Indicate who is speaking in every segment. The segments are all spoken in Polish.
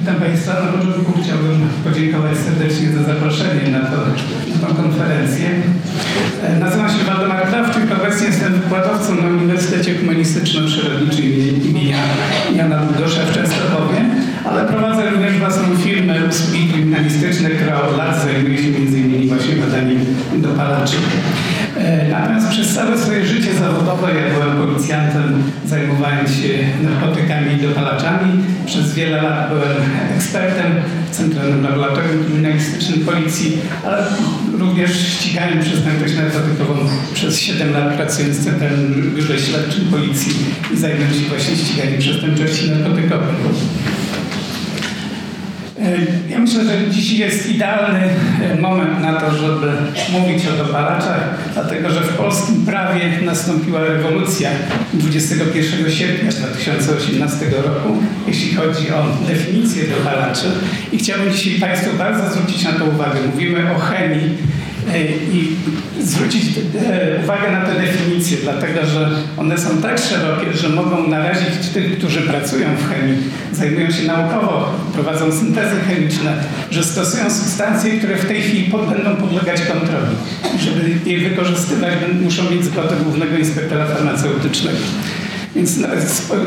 Speaker 1: Witam Państwa. Na początku chciałbym podziękować serdecznie za zaproszenie na, to, na tę konferencję. E, nazywam się Waldemar Krawczyk, obecnie jestem wykładowcą na Uniwersytecie Humanistyczno-Przyrodniczym imienia Jana Długosza w Częstochowie, ale prowadzę również własną firmę usługi kryminalistyczne, która od lat zajmuje się m.in. właśnie badaniem dopalaczy. E, natomiast przez całe swoje życie zawodowe ja byłem policjantem, zajmowałem się narkotykami i dopalaczami. Przez wiele lat byłem ekspertem w Centralnym Laboratorium Kryminalistycznym Policji, ale również ścigałem przestępczość narkotykową przez 7 lat pracując w Centralnym Biurze Śledczym Policji i zajmując się właśnie ściganiem przestępczości narkotykowej. Ja myślę, że dziś jest idealny moment na to, żeby mówić o dopalaczach, dlatego że w polskim prawie nastąpiła rewolucja 21 sierpnia 2018 roku, jeśli chodzi o definicję dopalaczy. I chciałbym dzisiaj Państwu bardzo zwrócić na to uwagę. Mówimy o chemii, E, i zwrócić e, uwagę na te definicje, dlatego że one są tak szerokie, że mogą narazić tych, którzy pracują w chemii, zajmują się naukowo, prowadzą syntezy chemiczne, że stosują substancje, które w tej chwili będą podlegać kontroli. Żeby je wykorzystywać, muszą mieć zgodę głównego inspektora farmaceutycznego. Więc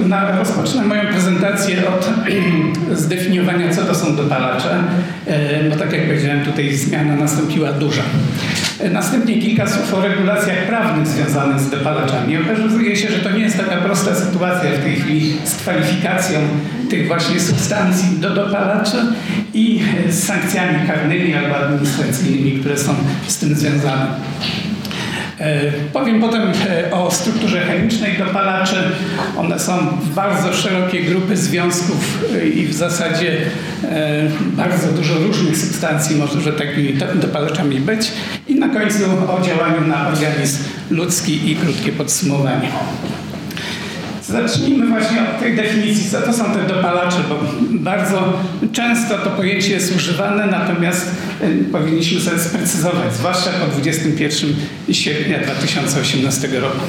Speaker 1: na, rozpocznę moją prezentację od zdefiniowania, co to są dopalacze, e, bo tak jak powiedziałem, tutaj zmiana nastąpiła duża. E, następnie kilka słów o regulacjach prawnych związanych z dopalaczami. Okazuje się, że to nie jest taka prosta sytuacja w tej chwili z kwalifikacją tych właśnie substancji do dopalaczy i z sankcjami karnymi albo administracyjnymi, które są z tym związane. E, powiem potem e, o strukturze chemicznej dopalaczy. One są bardzo szerokie grupy związków e, i w zasadzie bardzo dużo różnych substancji może takimi dopalaczami być. I na końcu o działaniu na organizm ludzki i krótkie podsumowanie. Zacznijmy właśnie od tej definicji, co to są te dopalacze, bo bardzo często to pojęcie jest używane, natomiast y, powinniśmy sobie sprecyzować, zwłaszcza po 21 sierpnia 2018 roku.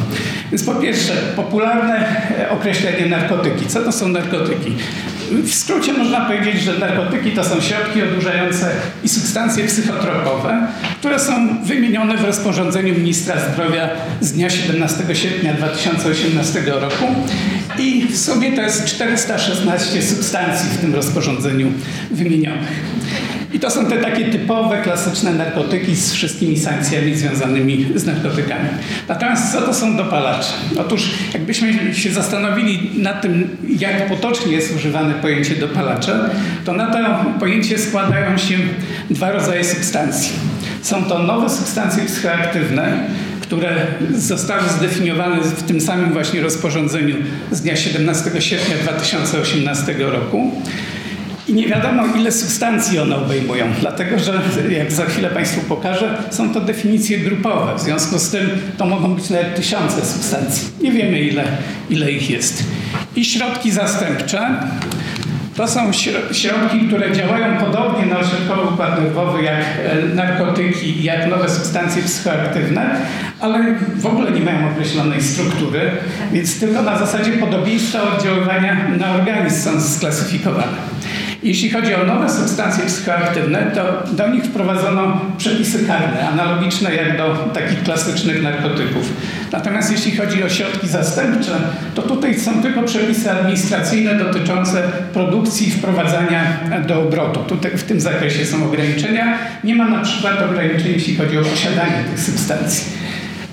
Speaker 1: Więc po pierwsze, popularne e, określenie narkotyki. Co to są narkotyki? W skrócie można powiedzieć, że narkotyki to są środki odurzające i substancje psychotropowe, które są wymienione w rozporządzeniu ministra zdrowia z dnia 17 sierpnia 2018 roku. I w sumie to jest 416 substancji w tym rozporządzeniu wymienionych. I to są te takie typowe, klasyczne narkotyki z wszystkimi sankcjami związanymi z narkotykami. Natomiast co to są dopalacze? Otóż jakbyśmy się zastanowili nad tym, jak potocznie jest używane pojęcie dopalacze, to na to pojęcie składają się dwa rodzaje substancji. Są to nowe substancje psychoaktywne, które zostały zdefiniowane w tym samym właśnie rozporządzeniu z dnia 17 sierpnia 2018 roku. I nie wiadomo, ile substancji one obejmują, dlatego że, jak za chwilę Państwu pokażę, są to definicje grupowe. W związku z tym to mogą być nawet tysiące substancji. Nie wiemy, ile, ile ich jest. I środki zastępcze to są środki, które działają podobnie na ośrodkowy układ nerwowy jak e, narkotyki, jak nowe substancje psychoaktywne, ale w ogóle nie mają określonej struktury, więc tylko na zasadzie podobieństwa oddziaływania na organizm są sklasyfikowane. Jeśli chodzi o nowe substancje psychoaktywne, to do nich wprowadzono przepisy karne, analogiczne jak do takich klasycznych narkotyków. Natomiast jeśli chodzi o środki zastępcze, to tutaj są tylko przepisy administracyjne dotyczące produkcji i wprowadzania do obrotu. Tutaj w tym zakresie są ograniczenia. Nie ma na przykład ograniczeń, jeśli chodzi o posiadanie tych substancji.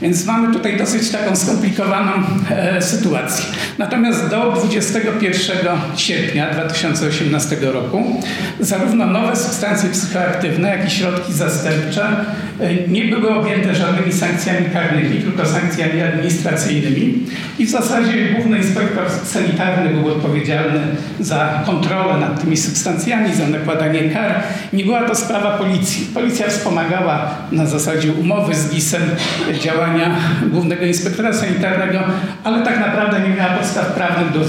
Speaker 1: Więc mamy tutaj dosyć taką skomplikowaną e, sytuację. Natomiast do 21 sierpnia 2018 roku zarówno nowe substancje psychoaktywne, jak i środki zastępcze e, nie były objęte żadnymi sankcjami karnymi, tylko sankcjami administracyjnymi. I w zasadzie główny inspektor sanitarny był odpowiedzialny za kontrolę nad tymi substancjami, za nakładanie kar. Nie była to sprawa policji. Policja wspomagała na zasadzie umowy z GIS-em działania działania Głównego Inspektora Sanitarnego, ale tak naprawdę nie miała podstaw prawnych do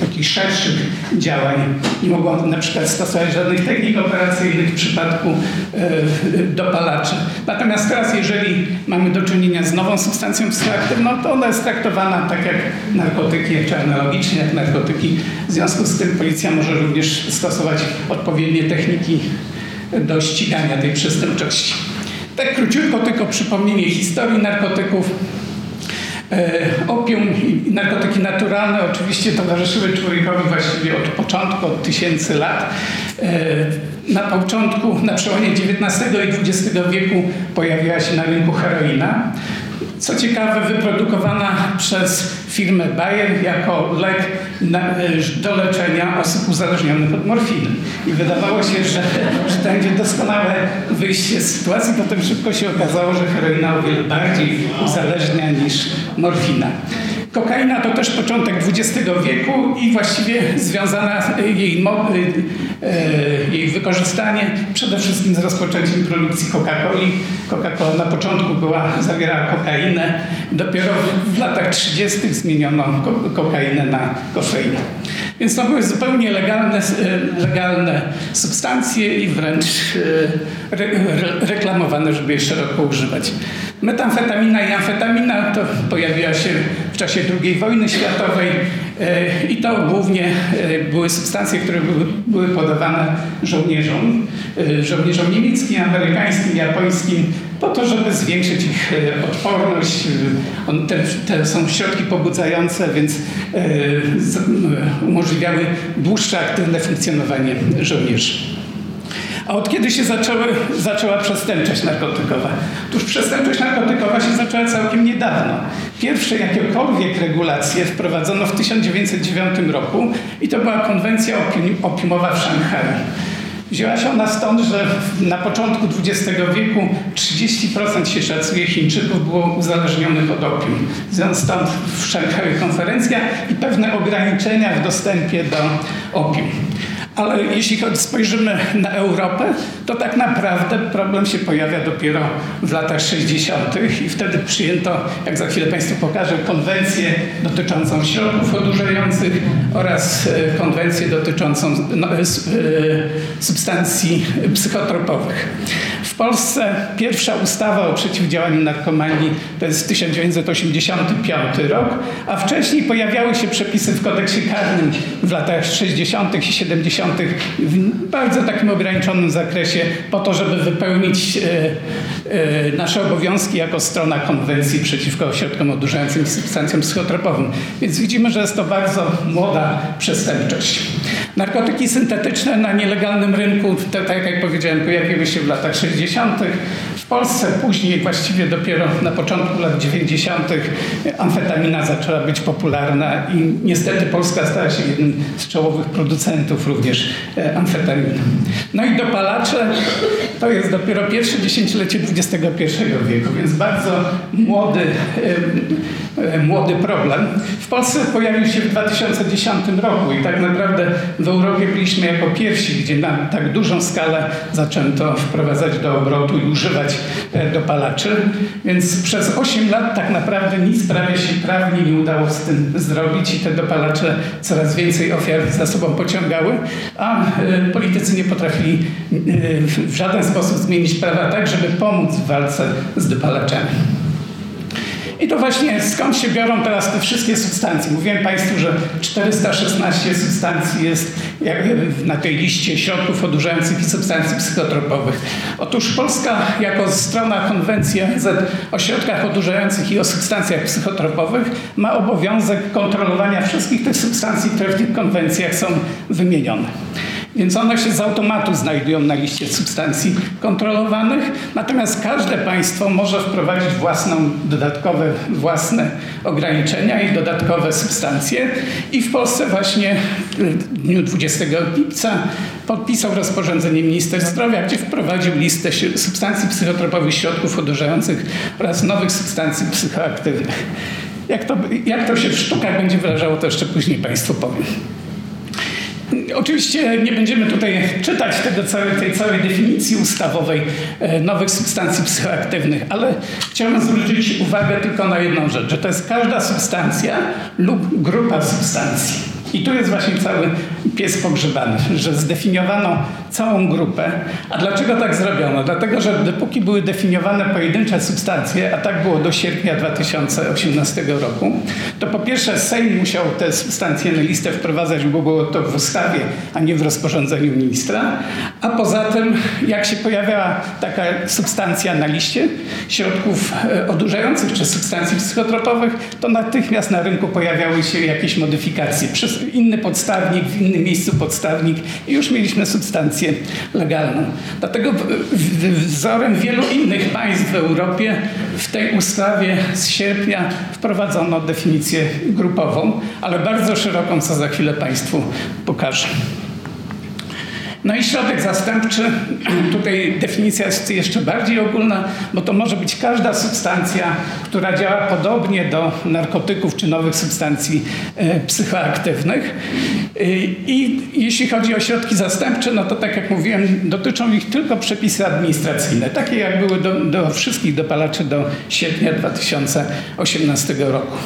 Speaker 1: takich szerszych działań. Nie mogła na przykład stosować żadnych technik operacyjnych w przypadku e, dopalaczy. Natomiast teraz, jeżeli mamy do czynienia z nową substancją psychoaktywną, to ona jest traktowana tak jak narkotyki, czy analogicznie jak narkotyki. W związku z tym policja może również stosować odpowiednie techniki do ścigania tej przestępczości. Tak króciutko tylko przypomnienie historii narkotyków. E, opium i narkotyki naturalne oczywiście towarzyszyły człowiekowi właściwie od początku, od tysięcy lat. E, na początku, na przełomie XIX i XX wieku pojawiła się na rynku heroina. Co ciekawe, wyprodukowana przez firmę Bayer jako lek na, do leczenia osób uzależnionych od morfiny. I wydawało się, że, że to będzie doskonałe wyjście z sytuacji. Potem szybko się okazało, że heroina o wiele bardziej uzależnia niż morfina. Kokaina to też początek XX wieku i właściwie związana jej, e, jej wykorzystanie przede wszystkim z rozpoczęciem produkcji Coca-Coli. Coca-Cola na początku była, zawierała kokainę, dopiero w latach 30. zmieniono kokainę na kofeinę. Więc to były zupełnie legalne, e, legalne substancje i wręcz re, re, reklamowane, żeby je szeroko używać. Metamfetamina i amfetamina to pojawiła się w czasie II wojny światowej e, i to głównie e, były substancje, które były, podawane żołnierzom, e, żołnierzom niemieckim, amerykańskim, japońskim, po to, żeby zwiększyć ich odporność. Te, te są środki pobudzające, więc umożliwiały dłuższe aktywne funkcjonowanie żołnierzy. A od kiedy się zaczęły, zaczęła przestępczość narkotykowa? Otóż przestępczość narkotykowa się zaczęła całkiem niedawno. Pierwsze jakiekolwiek regulacje wprowadzono w 1909 roku i to była konwencja opiumowa w Szanghaju. Wzięła się ona stąd, że na początku XX wieku 30% się szacuje Chińczyków było uzależnionych od opium. Stąd w Szanghaju konferencja i pewne ograniczenia w dostępie do opium. Ale jeśli spojrzymy na Europę, to tak naprawdę problem się pojawia dopiero w latach 60. i wtedy przyjęto, jak za chwilę Państwu pokażę, konwencję dotyczącą środków odurzających oraz e, konwencję dotyczącą no, e, substancji psychotropowych. W Polsce pierwsza ustawa o przeciwdziałaniu narkomanii to jest 1985 rok, a wcześniej pojawiały się przepisy w kodeksie karnym w latach 60. i 70. w bardzo takim ograniczonym zakresie po to, żeby wypełnić e, nasze obowiązki jako strona konwencji przeciwko środkom odurzającym i substancjom psychotropowym. Więc widzimy, że jest to bardzo młoda przestępczość. Narkotyki syntetyczne na nielegalnym rynku, tak jak powiedziałem, pojawiły się w latach 60. W Polsce później, właściwie dopiero na początku lat 90. amfetamina zaczęła być popularna i niestety Polska stała się jednym z czołowych producentów również e, amfetaminy. No i dopalacze to jest dopiero pierwsze dziesięciolecie XXI wieku, więc bardzo młody, młody problem. W Polsce pojawił się w 2010 roku i tak naprawdę w Europie byliśmy jako pierwsi, gdzie na tak dużą skalę zaczęto wprowadzać do obrotu i używać e, dopalaczy. Więc przez 8 lat tak naprawdę nic prawie się prawnie nie udało z tym zrobić i te dopalacze coraz więcej ofiar za sobą pociągały, a e, politycy nie potrafili e, w żaden sposób zmienić prawa tak, żeby pomóc w walce z dopalaczami. I to właśnie skąd się biorą teraz te wszystkie substancje. Mówiłem Państwu, że 416 substancji jest na tej liście środków odurzających i substancji psychotropowych. Otóż Polska jako strona konwencji ONZ o środkach odurzających i o substancjach psychotropowych ma obowiązek kontrolowania wszystkich tych substancji, które w tych konwencjach są wymienione. Więc one się z automatu znajdują na liście substancji kontrolowanych, natomiast każde państwo może wprowadzić własną, dodatkowe własne ograniczenia i dodatkowe substancje. I w Polsce właśnie w dniu 20 lipca podpisał rozporządzenie minister zdrowia, gdzie wprowadził listę substancji psychotropowych, środków odurzających oraz nowych substancji psychoaktywnych. Jak to, jak to się w sztukach będzie wyrażało, to jeszcze później Państwu powiem. Oczywiście nie będziemy tutaj czytać tego całej, tej całej definicji ustawowej e, nowych substancji psychoaktywnych, ale chciałbym zwrócić uwagę tylko na jedną rzecz, że to jest każda substancja lub grupa substancji. I tu jest właśnie cały pies pogrzebany, że zdefiniowano całą grupę. A dlaczego tak zrobiono? Dlatego, że dopóki były definiowane pojedyncze substancje, a tak było do sierpnia 2018 roku, to po pierwsze Sejm musiał te substancje na listę wprowadzać, bo było to w ustawie, a nie w rozporządzeniu ministra. A poza tym, jak się pojawiała taka substancja na liście środków e, odurzających czy substancji psychotropowych, to natychmiast na rynku pojawiały się jakieś modyfikacje. Przez inny podstawnik, w innym miejscu podstawnik i już mieliśmy substancję legalną. Dlatego wzorem wielu innych państw w Europie w tej ustawie z sierpnia wprowadzono definicję grupową, ale bardzo szeroką, co za chwilę Państwu pokażę. No i środek zastępczy, tutaj definicja jest jeszcze bardziej ogólna, bo to może być każda substancja, która działa podobnie do narkotyków czy nowych substancji e, psychoaktywnych. E, I jeśli chodzi o środki zastępcze, no to tak jak mówiłem, dotyczą ich tylko przepisy administracyjne, takie jak były do, do wszystkich dopalaczy do sierpnia 2018 roku.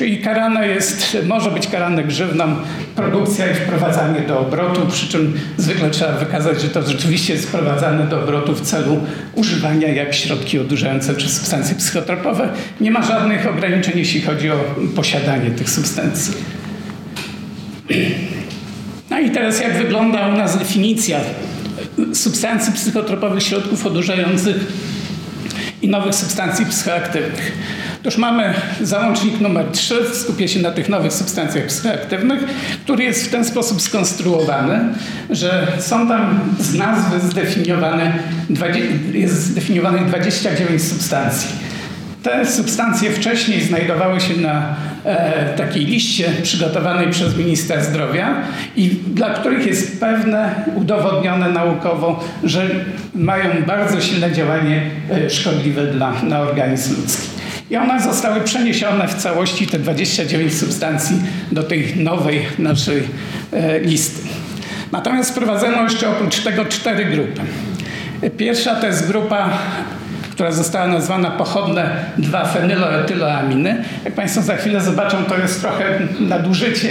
Speaker 1: Czyli karane jest, może być karane grzywną produkcja i wprowadzanie do obrotu, przy czym zwykle trzeba wykazać, że to rzeczywiście jest wprowadzane do obrotu w celu używania jak środki odurzające czy substancje psychotropowe. Nie ma żadnych ograniczeń, jeśli chodzi o posiadanie tych substancji. No i teraz jak wygląda u nas definicja substancji psychotropowych, środków odurzających i nowych substancji psychoaktywnych. Otóż mamy załącznik numer 3, skupię się na tych nowych substancjach psychoaktywnych, który jest w ten sposób skonstruowany, że są tam z nazwy zdefiniowane, jest zdefiniowanych 29 substancji. Te substancje wcześniej znajdowały się na e, takiej liście przygotowanej przez ministra zdrowia i dla których jest pewne, udowodnione naukowo, że mają bardzo silne działanie e, szkodliwe dla, na organizm ludzki. I one zostały przeniesione w całości, te 29 substancji, do tej nowej naszej e, listy. Natomiast wprowadzono jeszcze oprócz tego cztery grupy. Pierwsza to jest grupa która została nazwana pochodne 2-fenyloetyloaminy. Jak Państwo za chwilę zobaczą, to jest trochę nadużycie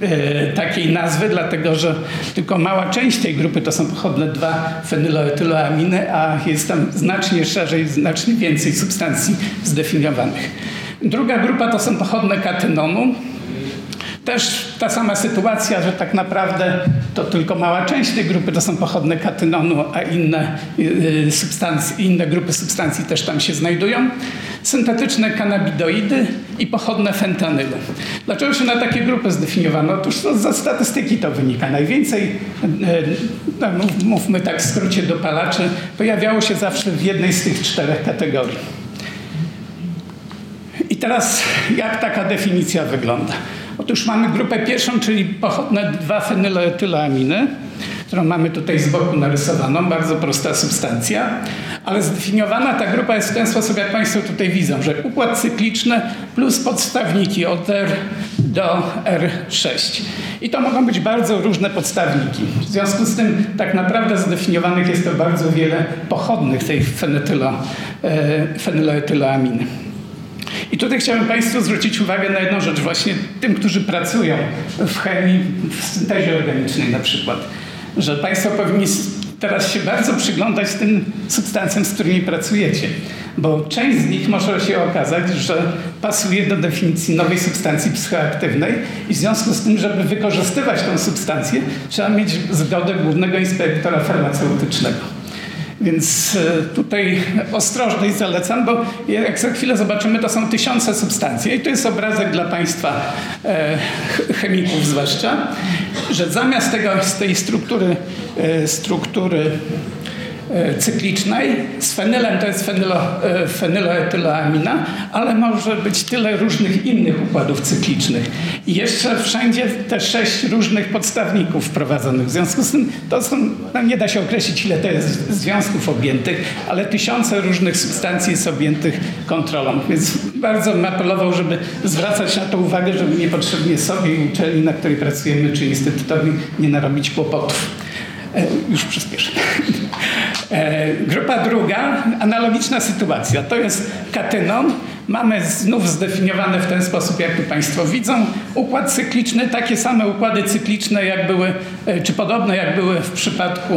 Speaker 1: e, takiej nazwy, dlatego że tylko mała część tej grupy to są pochodne 2-fenyloetyloaminy, a jest tam znacznie szerzej, znacznie więcej substancji zdefiniowanych. Druga grupa to są pochodne katynonu, też ta sama sytuacja, że tak naprawdę to tylko mała część tej grupy to są pochodne katynonu, a inne, y, y, substancje, inne grupy substancji też tam się znajdują. Syntetyczne kanabidoidy i pochodne fentanylu. Dlaczego się na takie grupy zdefiniowano? Otóż ze statystyki to wynika. Najwięcej, y, no, mówmy tak w skrócie, dopalaczy pojawiało się zawsze w jednej z tych czterech kategorii. I teraz jak taka definicja wygląda? Otóż mamy grupę pierwszą, czyli pochodne 2-fenyloetyloaminy, którą mamy tutaj z boku narysowaną, bardzo prosta substancja, ale zdefiniowana ta grupa jest w ten sposób, jak Państwo tutaj widzą, że układ cykliczny plus podstawniki od R do R6. I to mogą być bardzo różne podstawniki. W związku z tym tak naprawdę zdefiniowanych jest to bardzo wiele pochodnych tej fenetylo, e, fenyloetyloaminy. I tutaj chciałbym Państwu zwrócić uwagę na jedną rzecz, właśnie tym, którzy pracują w chemii, w syntezie organicznej na przykład, że Państwo powinni teraz się bardzo przyglądać tym substancjom, z którymi pracujecie, bo część z nich może się okazać, że pasuje do definicji nowej substancji psychoaktywnej i w związku z tym, żeby wykorzystywać tę substancję, trzeba mieć zgodę głównego inspektora farmaceutycznego. Więc e, tutaj ostrożność zalecam, bo jak za chwilę zobaczymy, to są tysiące substancji. I to jest obrazek dla Państwa e, chemików zwłaszcza, że zamiast tego, z tej struktury, e, struktury cyklicznej. Z fenylem to jest fenylo, e, ale może być tyle różnych innych układów cyklicznych. I jeszcze wszędzie te sześć różnych podstawników wprowadzonych. W związku z tym to są, no nie da się określić ile to jest związków objętych, ale tysiące różnych substancji jest objętych kontrolą. Więc bardzo bym apelował, żeby zwracać na to uwagę, żeby niepotrzebnie sobie i uczelni, na której pracujemy, czy instytutowi nie narobić kłopotów. E, już przyspieszę. E, grupa druga, analogiczna sytuacja. To jest katynon. Mamy znów zdefiniowane w ten sposób, jak tu Państwo widzą, układ cykliczny, takie same układy cykliczne, jak były, e, czy podobne, jak były w przypadku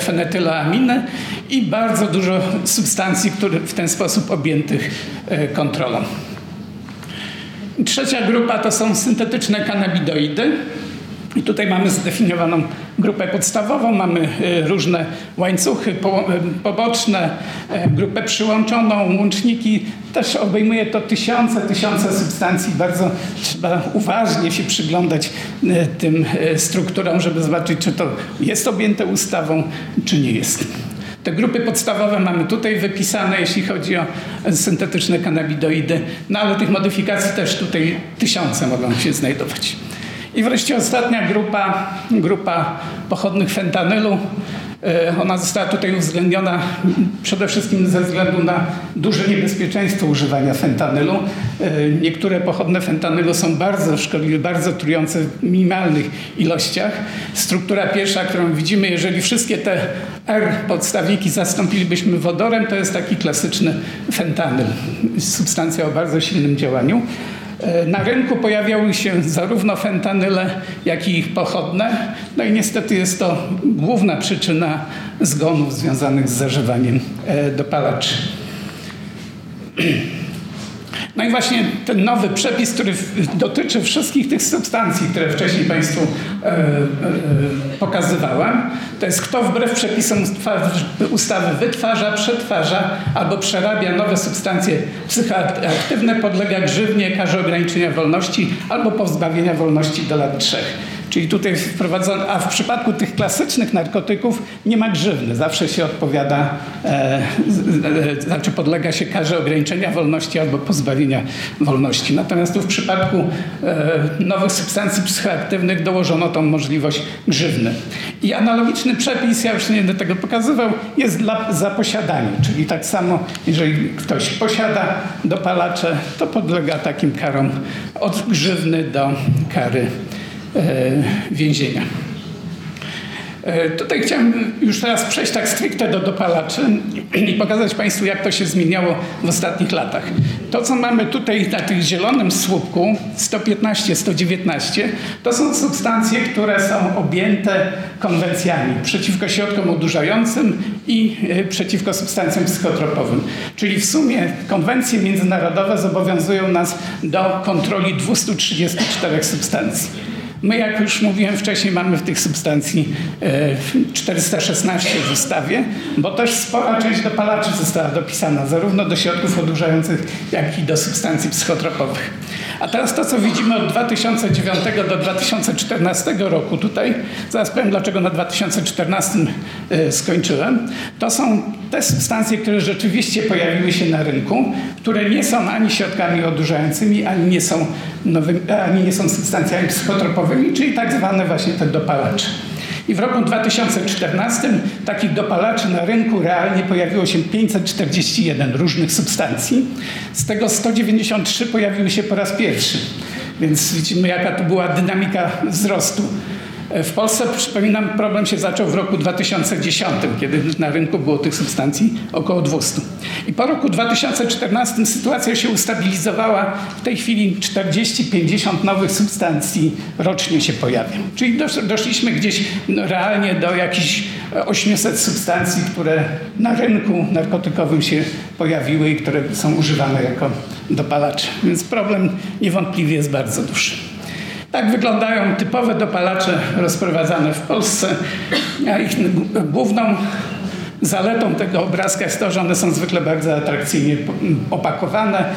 Speaker 1: fenetylaminy i bardzo dużo substancji, które w ten sposób objętych kontrolą. Trzecia grupa to są syntetyczne kanabidoidy. I tutaj mamy zdefiniowaną grupę podstawową, mamy e, różne łańcuchy e, poboczne, e, grupę przyłączoną, łączniki. Też obejmuje to tysiące, tysiące substancji. Bardzo trzeba uważnie się przyglądać tym strukturom, żeby zobaczyć, czy to jest objęte ustawą, czy nie jest. Te grupy podstawowe mamy tutaj wypisane, jeśli chodzi o syntetyczne kanabidoidy, no ale tych modyfikacji też tutaj tysiące mogą się znajdować. I wreszcie ostatnia grupa, grupa pochodnych fentanylu. E, ona została tutaj uwzględniona przede wszystkim ze względu na duże niebezpieczeństwo używania fentanylu. E, niektóre pochodne fentanylu są bardzo szkodliwe, bardzo trujące w minimalnych ilościach. Struktura pierwsza, którą widzimy, jeżeli wszystkie te R podstawiki zastąpilibyśmy wodorem, to jest taki klasyczny fentanyl, substancja o bardzo silnym działaniu. E, na rynku pojawiały się zarówno fentanyle, jak i ich pochodne. No i niestety jest to główna przyczyna zgonów związanych z zażywaniem e, dopalaczy. No i właśnie ten nowy przepis, który dotyczy wszystkich tych substancji, które wcześniej Państwu e, e, pokazywałem, to jest kto wbrew przepisom ustawy wytwarza, przetwarza albo przerabia nowe substancje psychoaktywne, podlega grzywnie, karze ograniczenia wolności albo pozbawienia wolności do lat trzech. Czyli tutaj wprowadzono, a w przypadku tych klasycznych narkotyków nie ma grzywny. Zawsze się odpowiada, e, e, znaczy podlega się karze ograniczenia wolności albo pozbawienia wolności. Natomiast tu w przypadku e, nowych substancji psychoaktywnych dołożono tą możliwość grzywny. I analogiczny przepis, ja już nie będę tego pokazywał, jest dla, za posiadanie. Czyli tak samo, jeżeli ktoś posiada dopalacze, to podlega takim karom od grzywny do kary więzienia. E, tutaj chciałem już teraz przejść tak stricte do dopalaczy i pokazać Państwu, jak to się zmieniało w ostatnich latach. To, co mamy tutaj na tym zielonym słupku 115-119, to są substancje, które są objęte konwencjami przeciwko środkom odurzającym i e, przeciwko substancjom psychotropowym. Czyli w sumie konwencje międzynarodowe zobowiązują nas do kontroli 234 substancji. My, jak już mówiłem wcześniej, mamy w tych substancji 416 e, w ustawie, bo też spora część dopalaczy została dopisana, zarówno do środków odurzających, jak i do substancji psychotropowych. A teraz to, co widzimy od 2009 do 2014 roku tutaj, zaraz powiem, dlaczego na 2014 e, skończyłem, to są te substancje, które rzeczywiście pojawiły się na rynku, które nie są ani środkami odurzającymi, ani nie są, nowymi, ani nie są substancjami psychotropowymi, czyli tak zwane właśnie te dopalacze. I w roku 2014 takich dopalaczy na rynku realnie pojawiło się 541 różnych substancji. Z tego 193 pojawiły się po raz pierwszy. Więc widzimy, jaka to była dynamika wzrostu. W Polsce, przypominam, problem się zaczął w roku 2010, kiedy na rynku było tych substancji około 200. I po roku 2014 sytuacja się ustabilizowała. W tej chwili 40-50 nowych substancji rocznie się pojawia. Czyli doszliśmy gdzieś no, realnie do jakichś 800 substancji, które na rynku narkotykowym się pojawiły i które są używane jako dopalacze. Więc problem niewątpliwie jest bardzo duży. Tak wyglądają typowe dopalacze rozprowadzane w Polsce, a ich główną zaletą tego obrazka jest to, że one są zwykle bardzo atrakcyjnie opakowane. E,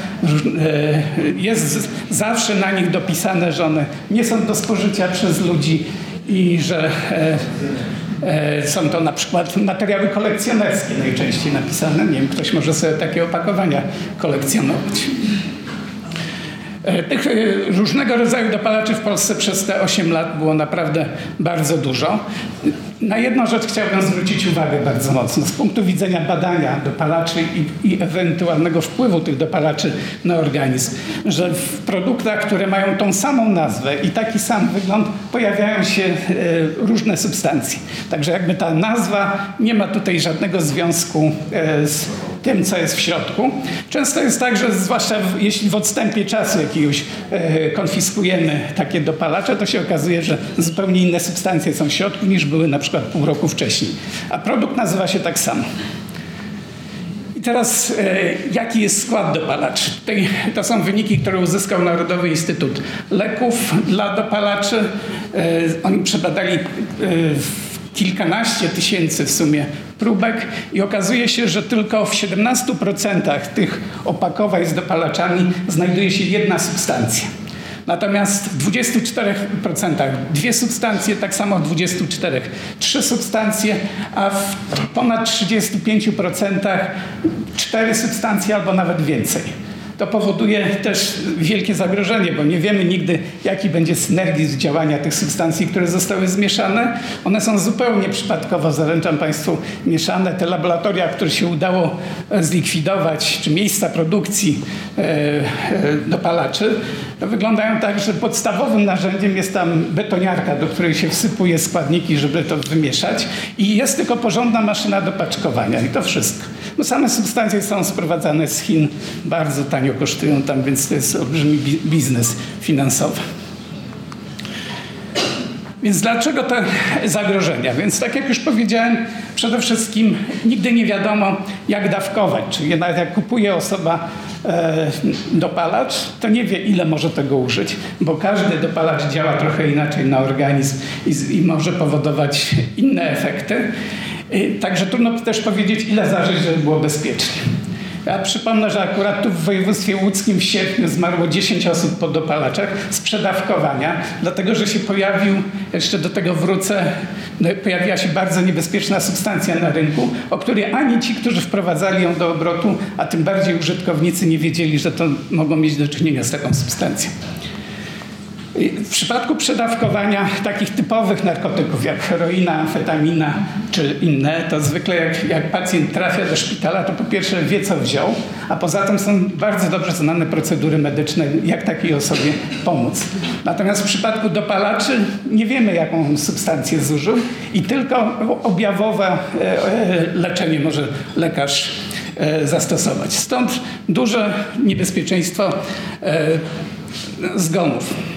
Speaker 1: jest zawsze na nich dopisane, że one nie są do spożycia przez ludzi i że e, e, są to na przykład materiały kolekcjonerskie najczęściej napisane. Nie wiem, ktoś może sobie takie opakowania kolekcjonować. E, tych e, różnego rodzaju dopalaczy w Polsce przez te 8 lat było naprawdę bardzo dużo. Na jedną rzecz chciałbym zwrócić uwagę bardzo mocno. Z punktu widzenia badania dopalaczy i, i, ewentualnego wpływu tych dopalaczy na organizm, że w produktach, które mają tą samą nazwę i taki sam wygląd, pojawiają się e, różne substancje. Także jakby ta nazwa nie ma tutaj żadnego związku z tym, co jest w środku. Często jest tak, że zwłaszcza w, jeśli w odstępie czasu jakiegoś e, konfiskujemy takie dopalacze, to się okazuje, że zupełnie inne substancje są w środku niż były na przykład pół roku wcześniej. A produkt nazywa się tak samo. I teraz e, jaki jest skład dopalaczy? Tutaj, to są wyniki, które uzyskał Narodowy Instytut Leków dla dopalaczy. E, oni przebadali e, kilkanaście tysięcy w sumie próbek i okazuje się, że tylko w 17% tych opakowań z dopalaczami znajduje się jedna substancja. Natomiast w 24% dwie substancje, tak samo w 24% trzy substancje, a w ponad 35% cztery substancje albo nawet więcej to powoduje też wielkie zagrożenie, bo nie wiemy nigdy, jaki będzie synergizm działania tych substancji, które zostały zmieszane. One są zupełnie przypadkowo, zaręczam Państwu, mieszane. Te laboratoria, które się udało zlikwidować, czy miejsca produkcji e, dopalaczy, wyglądają tak, że podstawowym narzędziem jest tam betoniarka, do której się wsypuje składniki, żeby to wymieszać i jest tylko porządna maszyna do paczkowania i to wszystko. No same substancje są sprowadzane z Chin, bardzo tanio kosztują tam, więc to jest olbrzymi biznes finansowy. Więc dlaczego te zagrożenia? Więc tak jak już powiedziałem, przede wszystkim nigdy nie wiadomo, jak dawkować. Czyli nawet jak kupuje osoba e, dopalacz, to nie wie, ile może tego użyć, bo każdy dopalacz działa trochę inaczej na organizm i, i może powodować inne efekty. Także trudno też powiedzieć, ile zażyć, żeby było bezpiecznie. Ja przypomnę, że akurat tu w województwie łódzkim w sierpniu zmarło 10 osób po dopalaczach z przedawkowania, dlatego że się pojawił, jeszcze do tego wrócę, no, pojawiła się bardzo niebezpieczna substancja na rynku, o której ani ci, którzy wprowadzali ją do obrotu, a tym bardziej użytkownicy nie wiedzieli, że to mogą mieć do czynienia z taką substancją. W przypadku przedawkowania takich typowych narkotyków jak heroina, amfetamina czy inne, to zwykle jak, jak pacjent trafia do szpitala, to po pierwsze wie co wziął, a poza tym są bardzo dobrze znane procedury medyczne, jak takiej osobie pomóc. Natomiast w przypadku dopalaczy nie wiemy jaką substancję zużył i tylko objawowe e, e, leczenie może lekarz e, zastosować. Stąd duże niebezpieczeństwo zgonów.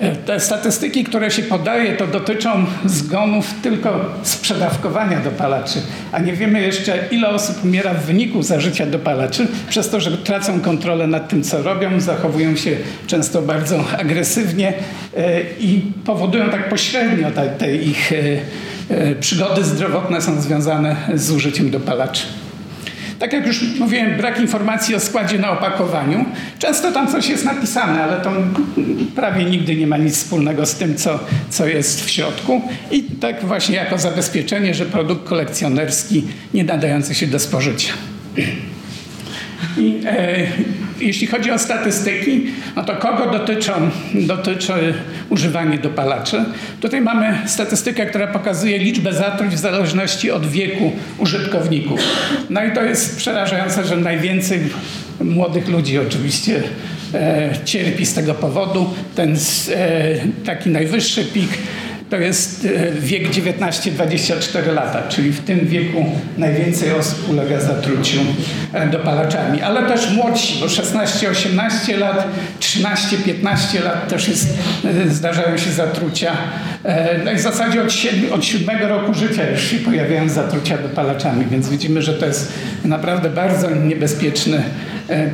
Speaker 1: E, te statystyki, które się podaje, to dotyczą zgonów tylko z przedawkowania dopalaczy, a nie wiemy jeszcze, ile osób umiera w wyniku zażycia dopalaczy, przez to, że tracą kontrolę nad tym, co robią, zachowują się często bardzo agresywnie e, i powodują tak pośrednio te, te ich e, przygody zdrowotne są związane z użyciem dopalaczy. Tak jak już mówiłem, brak informacji o składzie na opakowaniu. Często tam coś jest napisane, ale to prawie nigdy nie ma nic wspólnego z tym, co, co jest w środku. I tak właśnie jako zabezpieczenie, że produkt kolekcjonerski nie nadający się do spożycia. I, e, jeśli chodzi o statystyki, no to kogo dotyczą, dotyczy używanie dopalaczy? Tutaj mamy statystykę, która pokazuje liczbę zatruć w zależności od wieku użytkowników. No i to jest przerażające, że najwięcej młodych ludzi oczywiście e, cierpi z tego powodu. Ten e, taki najwyższy pik to jest e, wiek 19-24 lata, czyli w tym wieku najwięcej osób ulega zatruciu e, dopalaczami, ale też młodsi, bo 16-18 lat, 13-15 lat też jest, e, zdarzają się zatrucia. No w zasadzie od, 7, od 7 roku życia już się pojawiają zatrucia dopalaczami, więc widzimy, że to jest naprawdę bardzo niebezpieczny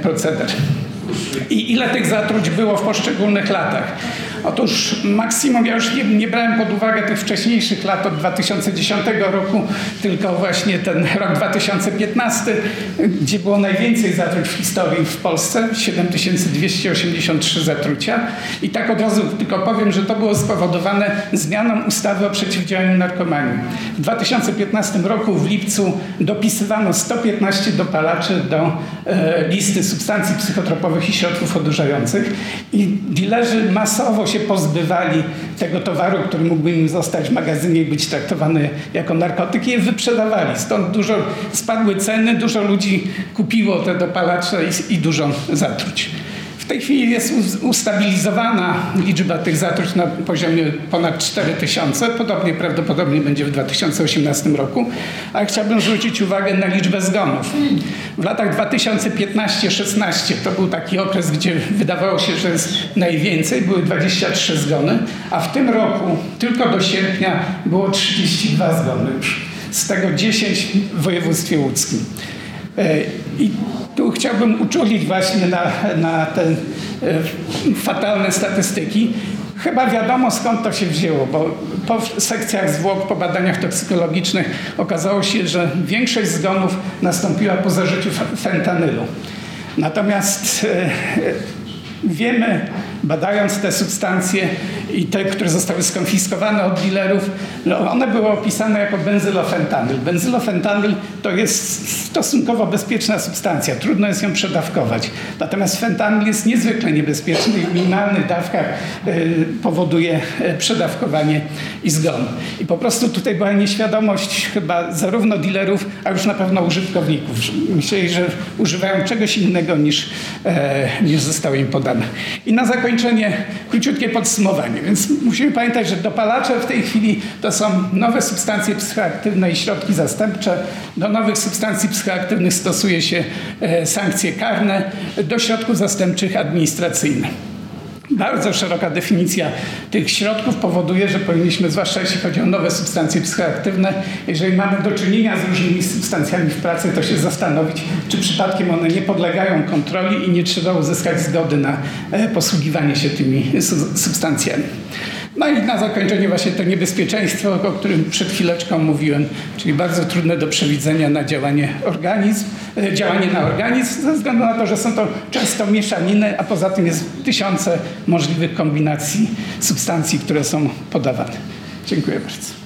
Speaker 1: proceder. I ile tych zatruć było w poszczególnych latach? Otóż maksimum, ja już nie, nie brałem pod uwagę tych wcześniejszych lat od 2010 roku, tylko właśnie ten rok 2015, gdzie było najwięcej zatruć w historii w Polsce, 7283 zatrucia. I tak od razu tylko powiem, że to było spowodowane zmianą ustawy o przeciwdziałaniu narkomanii. W 2015 roku w lipcu dopisywano 115 dopalaczy do e, listy substancji psychotropowych i środków odurzających i dilerzy masowo się pozbywali tego towaru, który mógłby im zostać w magazynie i być traktowany jako narkotyk i je wyprzedawali. Stąd dużo spadły ceny, dużo ludzi kupiło te dopalacze i, i dużo zatruć. Tej chwili jest ustabilizowana liczba tych zatruć na poziomie ponad 4000. Podobnie prawdopodobnie będzie w 2018 roku. Ale chciałbym zwrócić uwagę na liczbę zgonów. W latach 2015-16 to był taki okres, gdzie wydawało się, że jest najwięcej. Były 23 zgony, a w tym roku tylko do sierpnia było 32 zgony. Z tego 10 w województwie łódzkim. E, I chciałbym uczulić właśnie na, na te e, fatalne statystyki. Chyba wiadomo skąd to się wzięło, bo po sekcjach zwłok, po badaniach toksykologicznych okazało się, że większość zgonów nastąpiła po zażyciu fentanylu. Natomiast e, wiemy, badając te substancje i te, które zostały skonfiskowane od dealerów, no one były opisane jako benzylofentanyl. Benzylofentanyl to jest stosunkowo bezpieczna substancja, trudno jest ją przedawkować. Natomiast fentanyl jest niezwykle niebezpieczny i w minimalnych dawkach y, powoduje y, przedawkowanie i zgon. I po prostu tutaj była nieświadomość chyba zarówno dealerów, a już na pewno użytkowników. Myśleli, że używają czegoś innego niż, e, niż zostało im podane. I na zakończenie króciutkie podsumowanie. Więc musimy pamiętać, że dopalacze w tej chwili to są nowe substancje psychoaktywne i środki zastępcze. Do nowych substancji psychoaktywnych stosuje się e, sankcje karne, do środków zastępczych administracyjne. Bardzo szeroka definicja tych środków powoduje, że powinniśmy, zwłaszcza jeśli chodzi o nowe substancje psychoaktywne, jeżeli mamy do czynienia z różnymi substancjami w pracy, to się zastanowić, czy przypadkiem one nie podlegają kontroli i nie trzeba uzyskać zgody na e, posługiwanie się tymi substancjami. No i na zakończenie właśnie to niebezpieczeństwo, o którym przed chwileczką mówiłem, czyli bardzo trudne do przewidzenia na działanie organizm, e, działanie na organizm, ze względu na to, że są to często mieszaniny, a poza tym jest tysiące możliwych kombinacji substancji, które są podawane. Dziękuję bardzo.